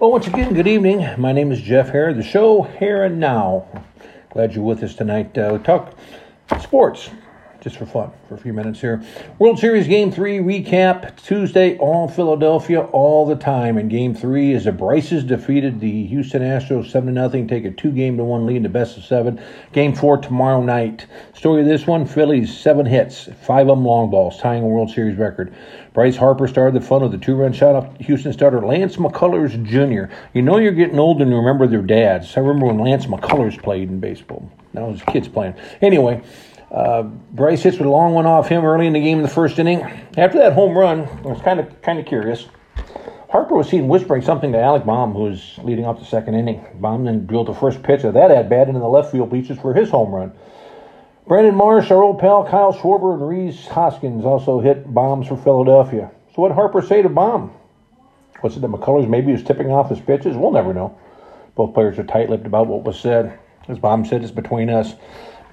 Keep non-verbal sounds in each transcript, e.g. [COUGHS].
Well, once again, good evening. My name is Jeff Hare, the show Hare and Now. Glad you're with us tonight. Uh, talk sports just for fun for a few minutes here. World Series Game 3 recap Tuesday, all Philadelphia all the time. And Game 3 is the Bryces defeated the Houston Astros 7 0, take a two game to one lead in the best of seven. Game 4 tomorrow night. Story of this one Phillies, seven hits, five of them long balls, tying a World Series record. Bryce Harper started the fun with a two run shot off Houston starter Lance McCullers Jr. You know you're getting old and you remember their dads. I remember when Lance McCullers played in baseball. That was kids playing. Anyway, uh, Bryce hits with a long one off him early in the game in the first inning. After that home run, I was kind of kind of curious. Harper was seen whispering something to Alec Bohm, who was leading off the second inning. Bohm then drilled the first pitch of that at bat into the left field bleachers for his home run. Brandon Marsh, our old pal Kyle Schwarber, and Rhys Hoskins also hit bombs for Philadelphia. So what Harper say to Bohm? Was it that McCullers maybe was tipping off his pitches? We'll never know. Both players are tight-lipped about what was said. As Bohm said, it's between us.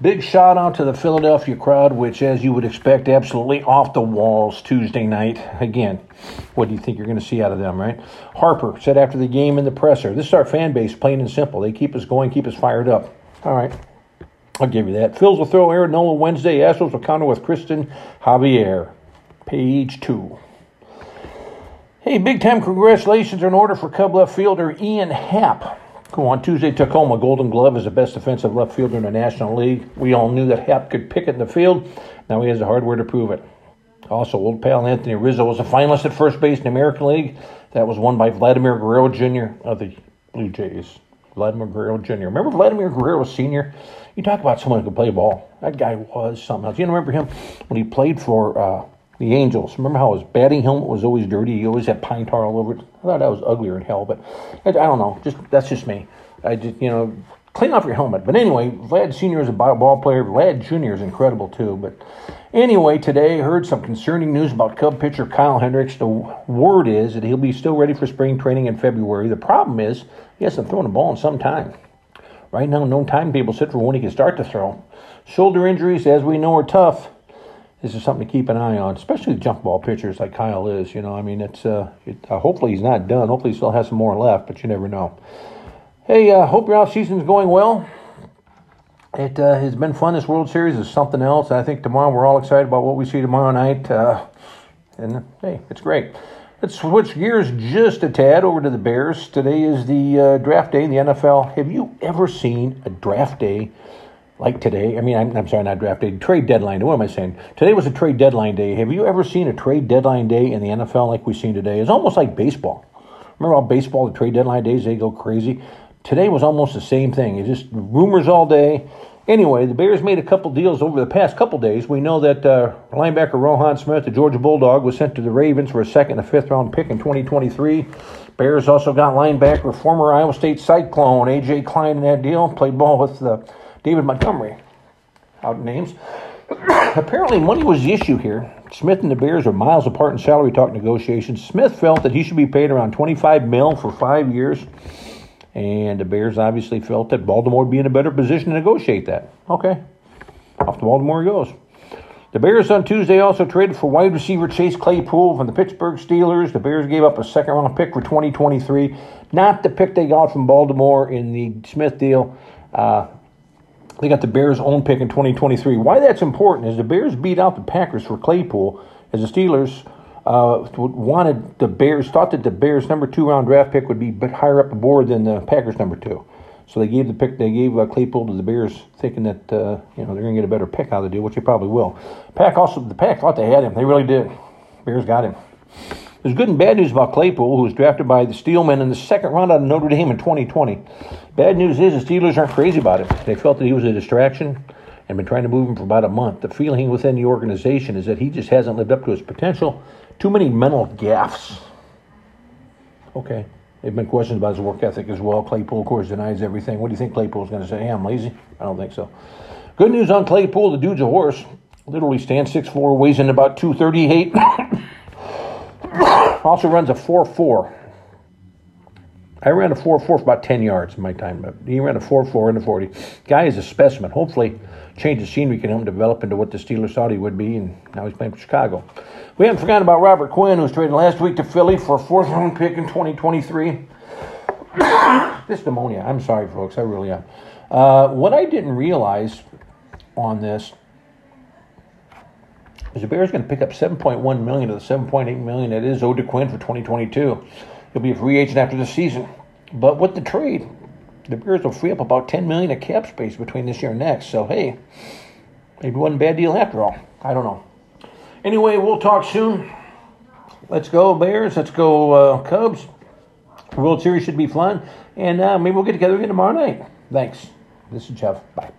Big shout out to the Philadelphia crowd, which, as you would expect, absolutely off the walls Tuesday night. Again, what do you think you're going to see out of them, right? Harper said after the game in the presser, This is our fan base, plain and simple. They keep us going, keep us fired up. All right. I'll give you that. Phils will throw Aaron Nola Wednesday. Astros will counter with Cristian Javier. Page two. Hey, big time congratulations in order for Cub left fielder Ian Happ on Tuesday took home a Golden Glove as the best defensive left fielder in the National League. We all knew that Happ could pick it in the field. Now he has the hardware to prove it. Also, old pal Anthony Rizzo was a finalist at first base in the American League. That was won by Vladimir Guerrero Jr. of the Blue Jays. Vladimir Guerrero Jr. Remember Vladimir Guerrero Sr.? You talk about someone who could play ball. That guy was something else. You remember him when he played for uh, the Angels. Remember how his batting helmet was always dirty? He always had pine tar all over it. I thought that was uglier in hell, but I, I don't know. Just that's just me. I just you know clean off your helmet. But anyway, Vlad Senior is a ball player. Vlad Junior is incredible too. But anyway, today I heard some concerning news about Cub pitcher Kyle Hendricks. The word is that he'll be still ready for spring training in February. The problem is he hasn't thrown a ball in some time. Right now, no time. timetable set for when he can start to throw. Shoulder injuries, as we know, are tough this is something to keep an eye on, especially the junk ball pitchers like Kyle is. You know, I mean, it's uh, it, uh, hopefully he's not done. Hopefully he still has some more left, but you never know. Hey, uh, hope your off season's going well. It uh, has been fun. This World Series is something else. I think tomorrow we're all excited about what we see tomorrow night. Uh, and hey, it's great. Let's switch gears just a tad over to the Bears. Today is the uh, draft day in the NFL. Have you ever seen a draft day like today. I mean, I'm, I'm, sorry, not draft day, trade deadline. What am I saying? Today was a trade deadline day. Have you ever seen a trade deadline day in the NFL like we've seen today? It's almost like baseball. Remember how baseball, the trade deadline days, they go crazy? Today was almost the same thing. It's just rumors all day. Anyway, the Bears made a couple deals over the past couple days. We know that uh, linebacker Roquan Smith, the Georgia Bulldog, was sent to the Ravens for a second and fifth round pick in 2023. Bears also got linebacker, former Iowa State Cyclone, A.J. Klein in that deal. Played ball with the David Montgomery, out names. [COUGHS] Apparently, money was the issue here. Smith and the Bears are miles apart in salary talk negotiations. Smith felt that he should be paid around 25 mil for five years, and the Bears obviously felt that Baltimore would be in a better position to negotiate that. Okay, off to Baltimore he goes. The Bears on Tuesday also traded for wide receiver Chase Claypool from the Pittsburgh Steelers. The Bears gave up a second round pick for 2023, not the pick they got from Baltimore in the Smith deal. Uh, they got the Bears' own pick in 2023. Why that's important is the Bears beat out the Packers for Claypool, as the Steelers uh, wanted the Bears, thought that the Bears' number two round draft pick would be higher up the board than the Packers' number two. So they gave the pick, they gave uh, Claypool to the Bears, thinking that uh, you know they're going to get a better pick out of the deal, which they probably will. Pack also, the Pack thought they had him. They really did. Bears got him. There's good and bad news about Claypool, who was drafted by the Steelmen in the second round out of Notre Dame in 2020. Bad news is the Steelers aren't crazy about him. They felt that he was a distraction and been trying to move him for about a month. The feeling within the organization is that he just hasn't lived up to his potential. Too many mental gaffes. Okay. There have been questions about his work ethic as well. Claypool, of course, denies everything. What do you think Claypool's going to say? Hey, I'm lazy? I don't think so. Good news on Claypool. The dude's a horse. Literally stands 6'4", weighs in about 238. [COUGHS] also runs a 4-4. I ran a 4-4 for about 10 yards in my time. But he ran a 4-4 in the 40. Guy is a specimen. Hopefully, change the scenery can help him develop into what the Steelers thought he would be, and now he's playing for Chicago. We haven't forgotten about Robert Quinn, who was traded last week to Philly for a fourth round pick in 2023. [COUGHS] this pneumonia. I'm sorry, folks. I really am. Uh, what I didn't realize on this is the Bears going to pick up 7.1 million of the 7.8 million that is owed to Quinn for 2022. He'll be a free agent after the season. But with the trade, the Bears will free up about 10 million of cap space between this year and next. So hey, maybe a bad deal after all. I don't know. Anyway, we'll talk soon. Let's go Bears. Let's go uh, Cubs. World Series should be fun, and uh, maybe we'll get together again tomorrow night. Thanks. This is Jeff. Bye.